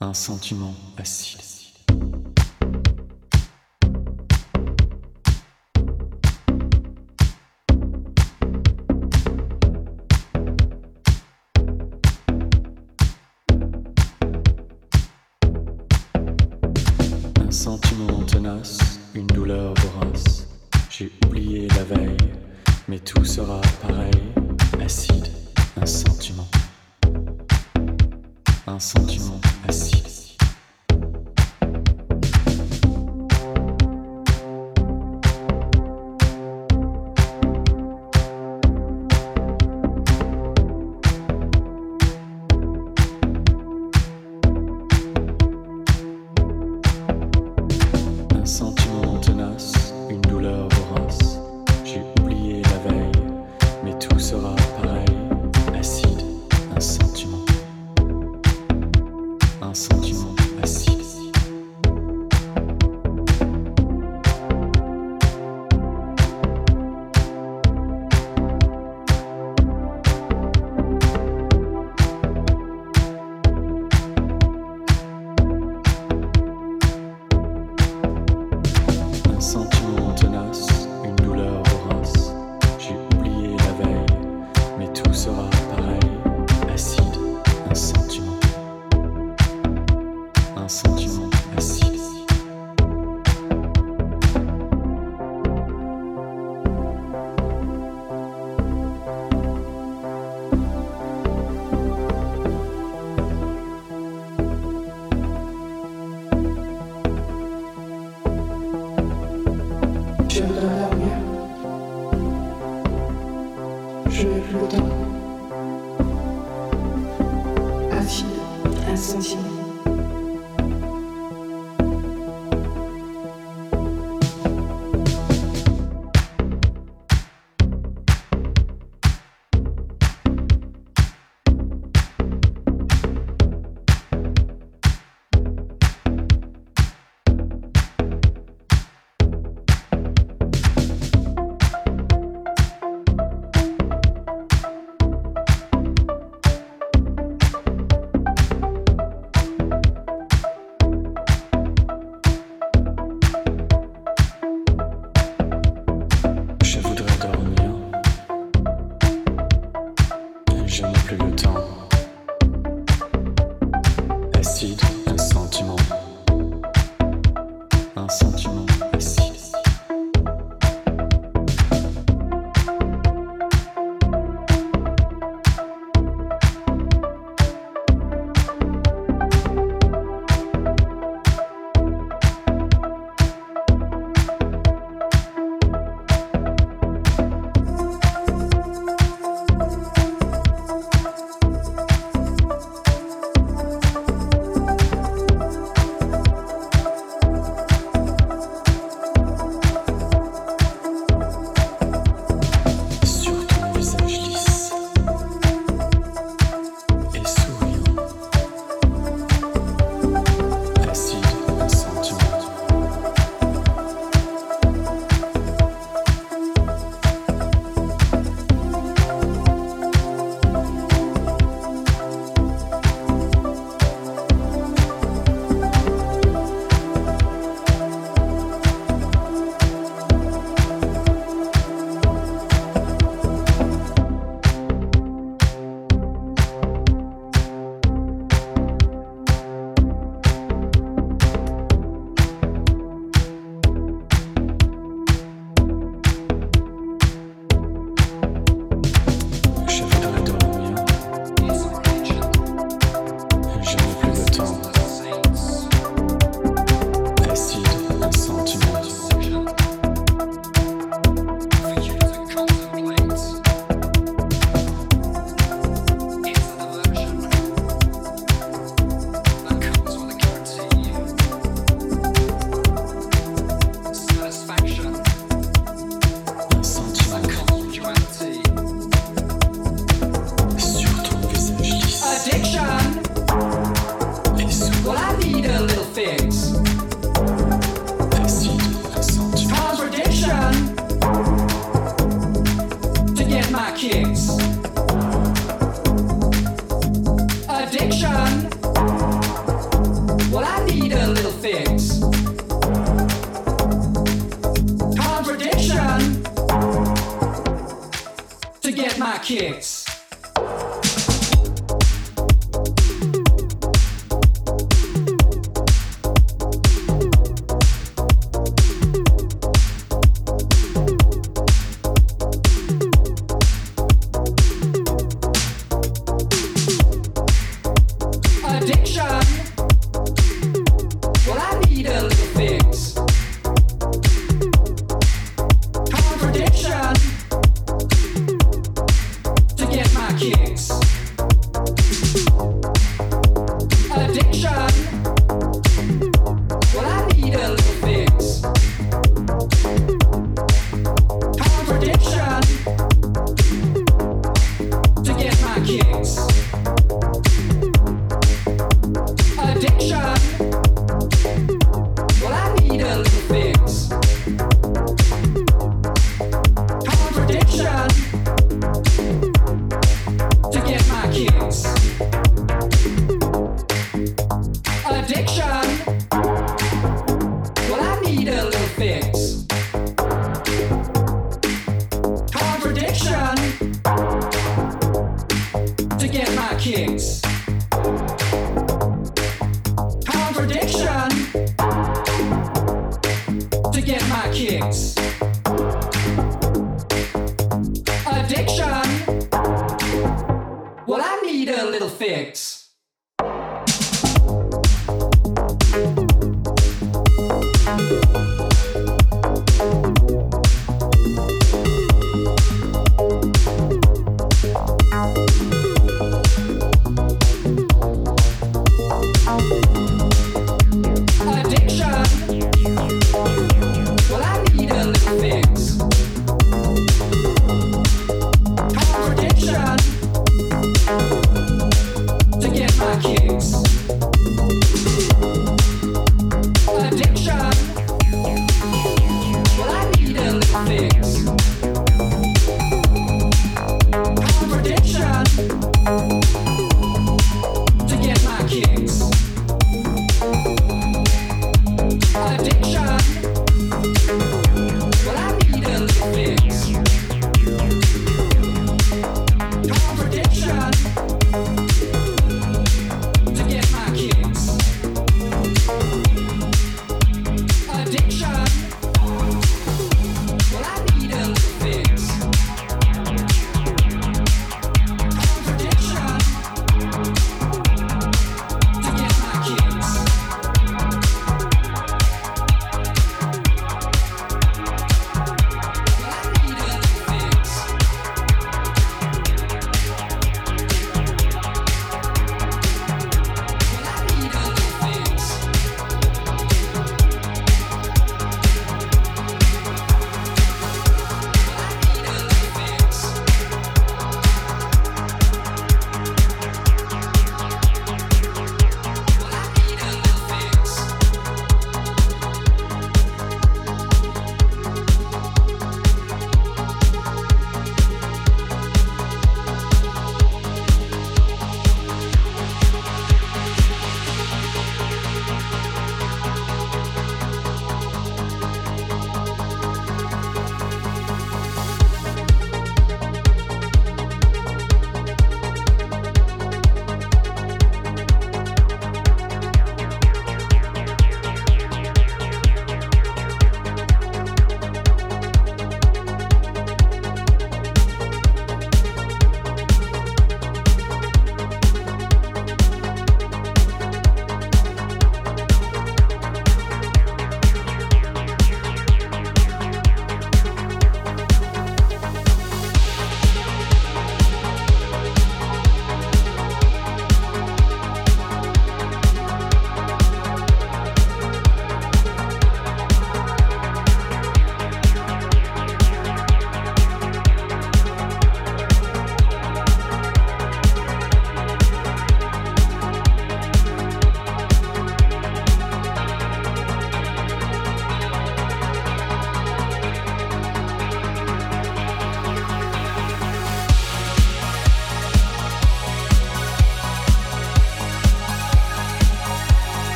un sentiment acide. Un sentiment tenace, une douleur vorace. J'ai oublié la veille, mais tout sera pareil. Acide, un sentiment. Un sentiment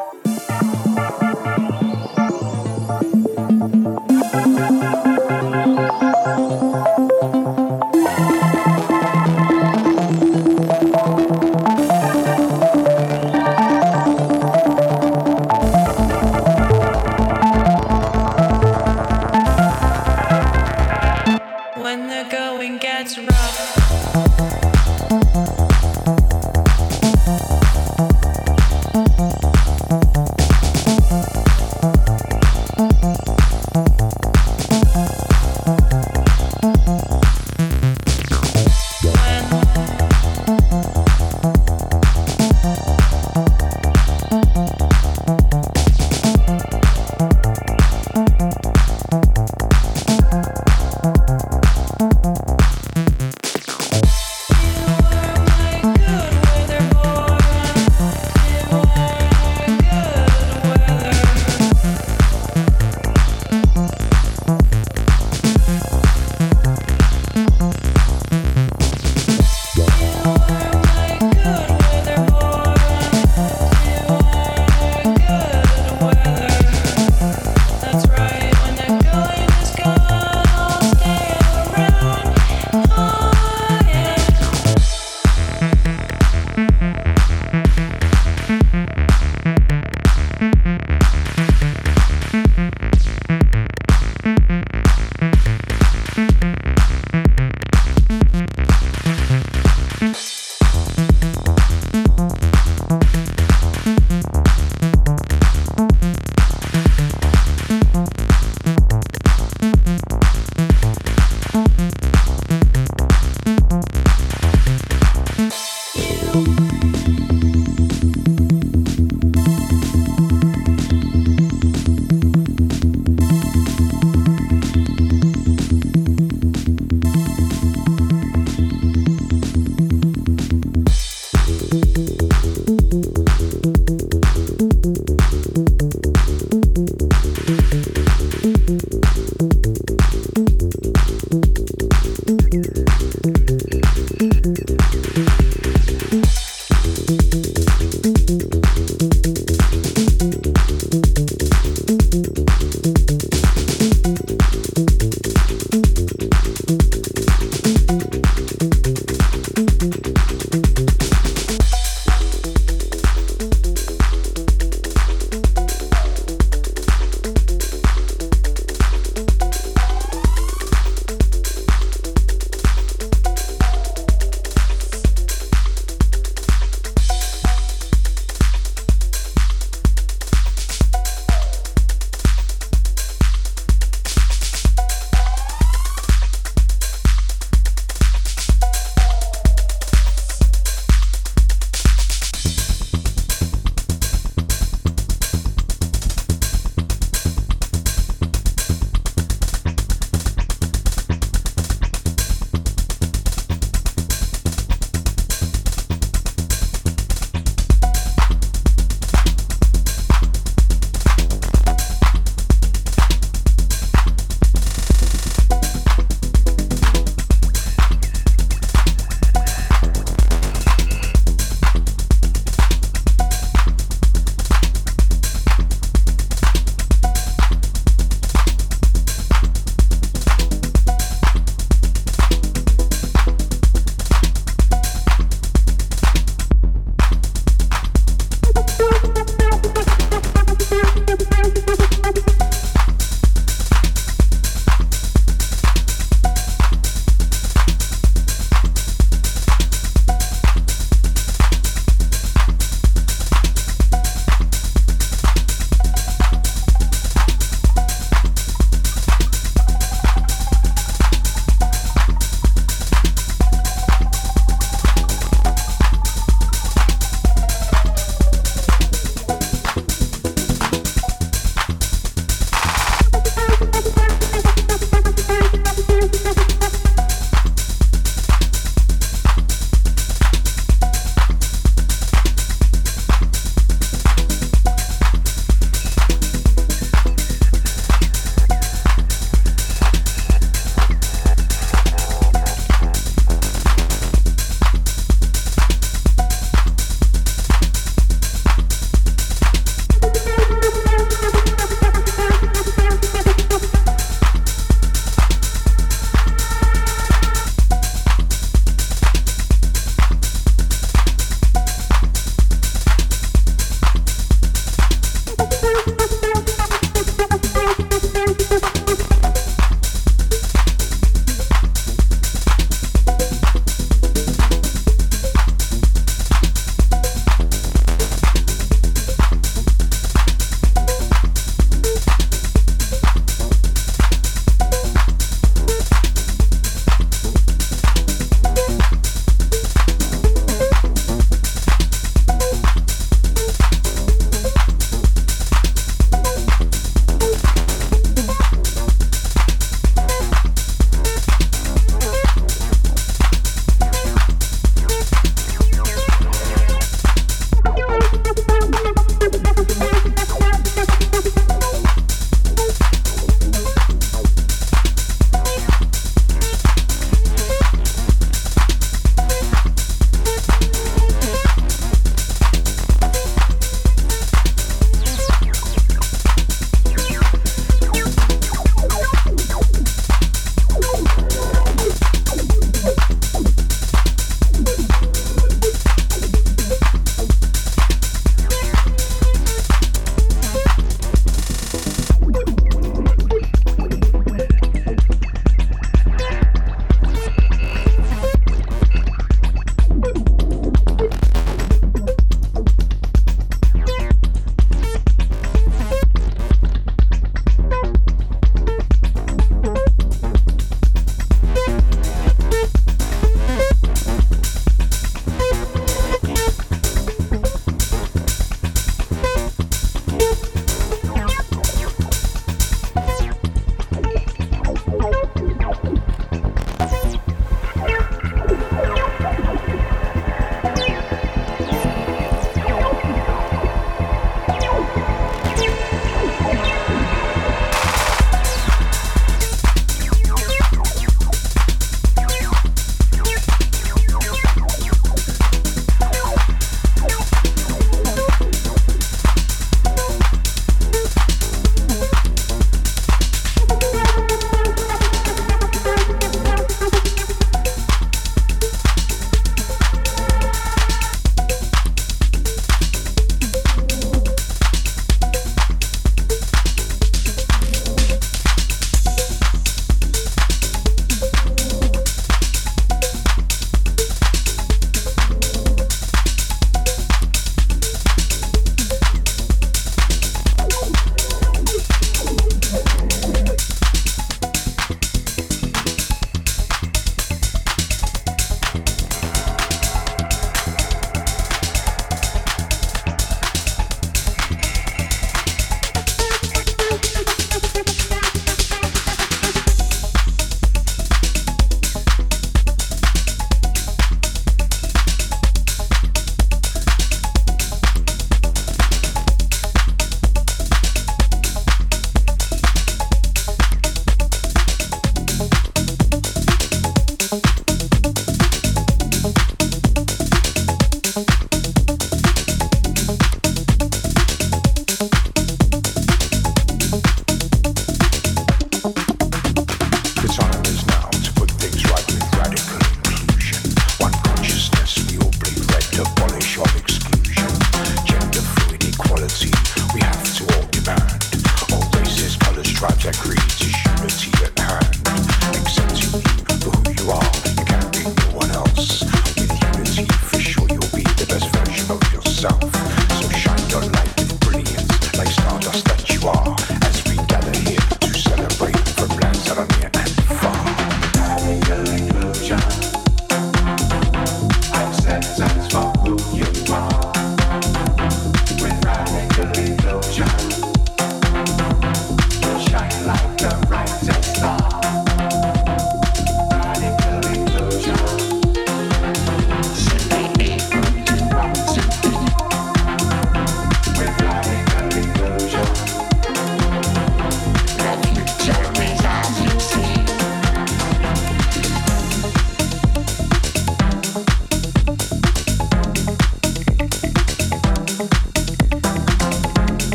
you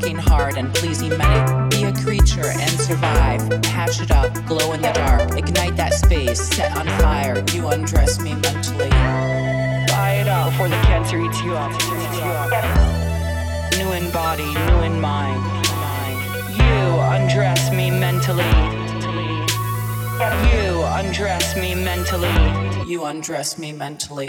working hard and pleasing, humanity. Be a creature and survive. Hatch it up, glow in the dark. Ignite that space, set on fire. You undress me mentally. Buy it up before the cancer eats you up. New in body, new in mind. You undress me mentally. You undress me mentally. You undress me mentally.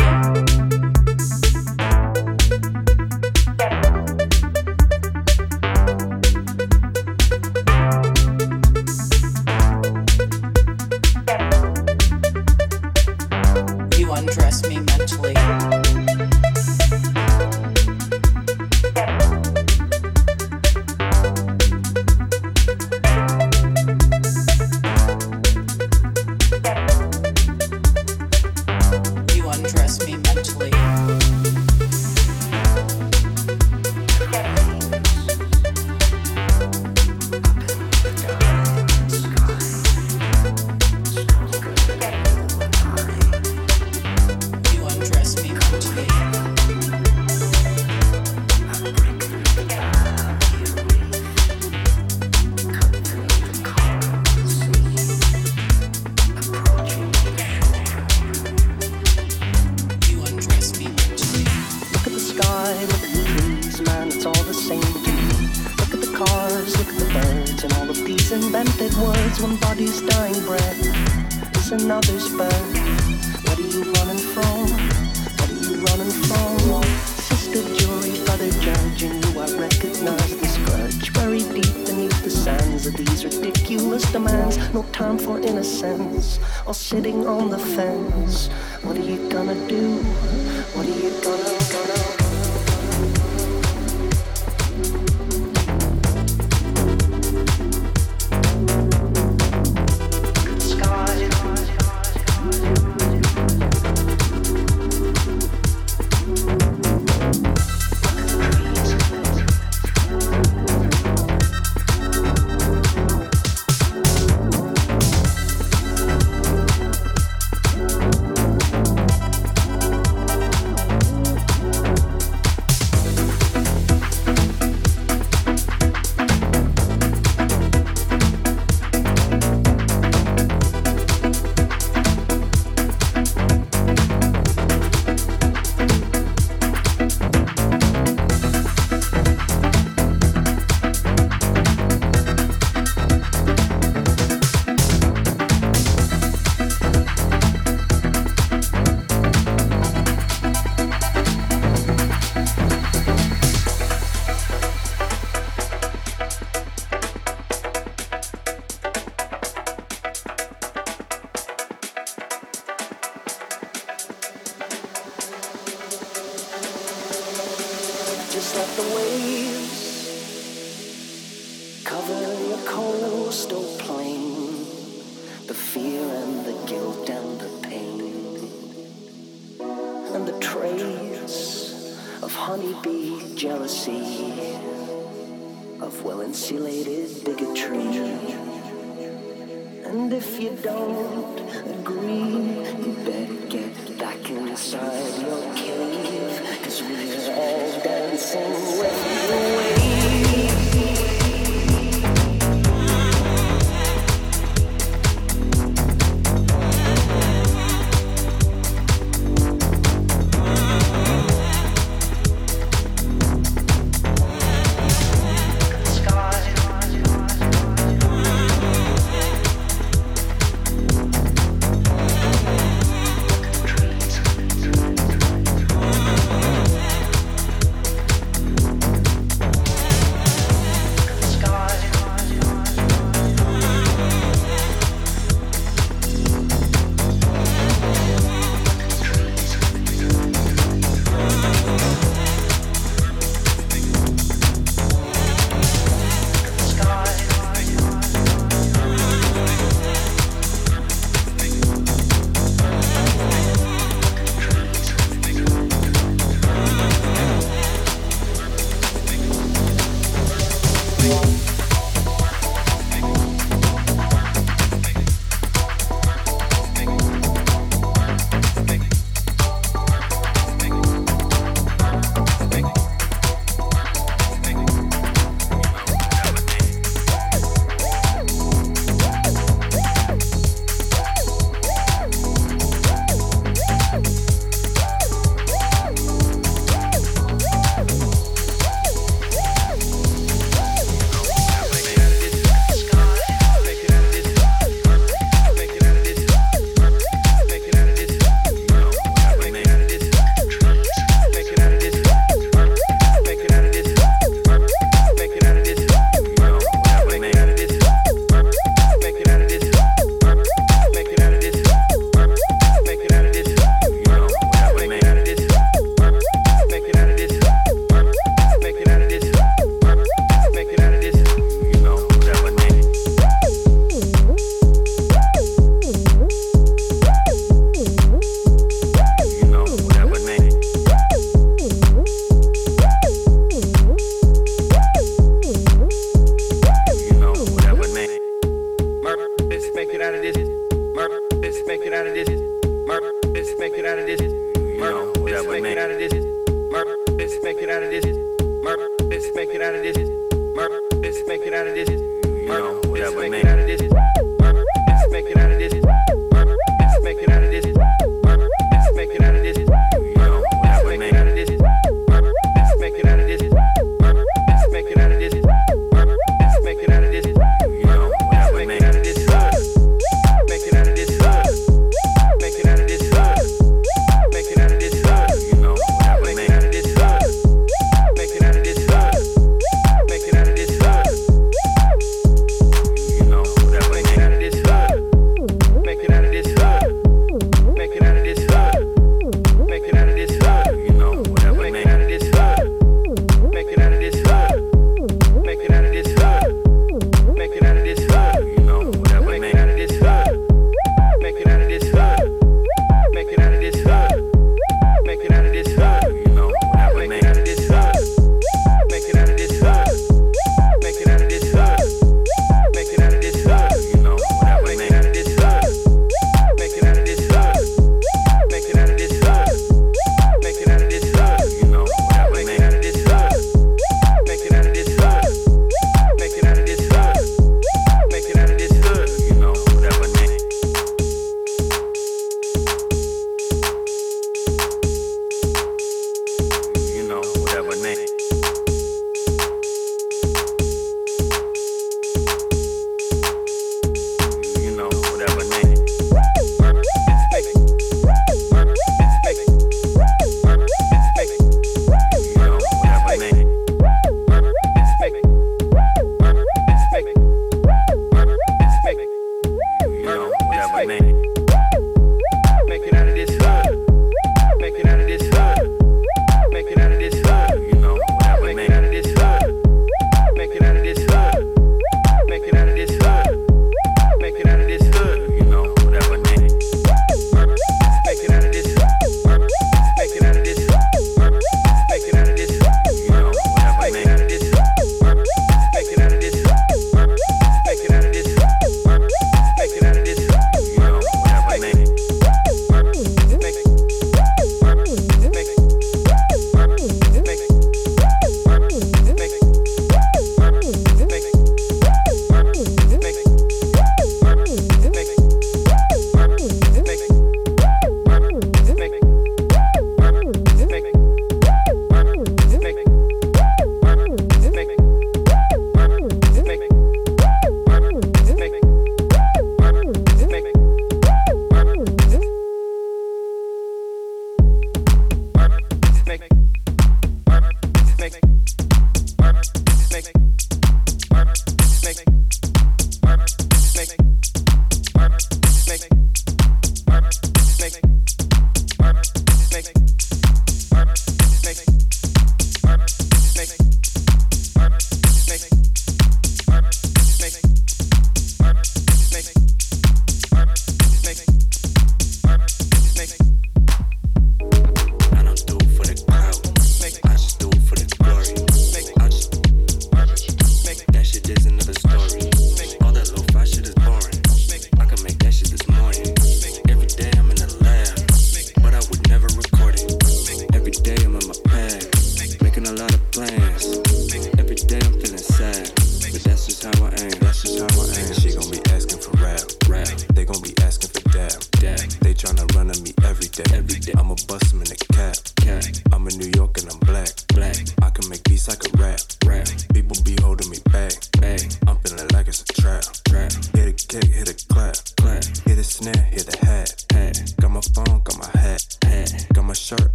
What are you gonna do? What are you gonna do?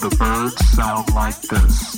The birds sound like this.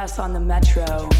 On the metro.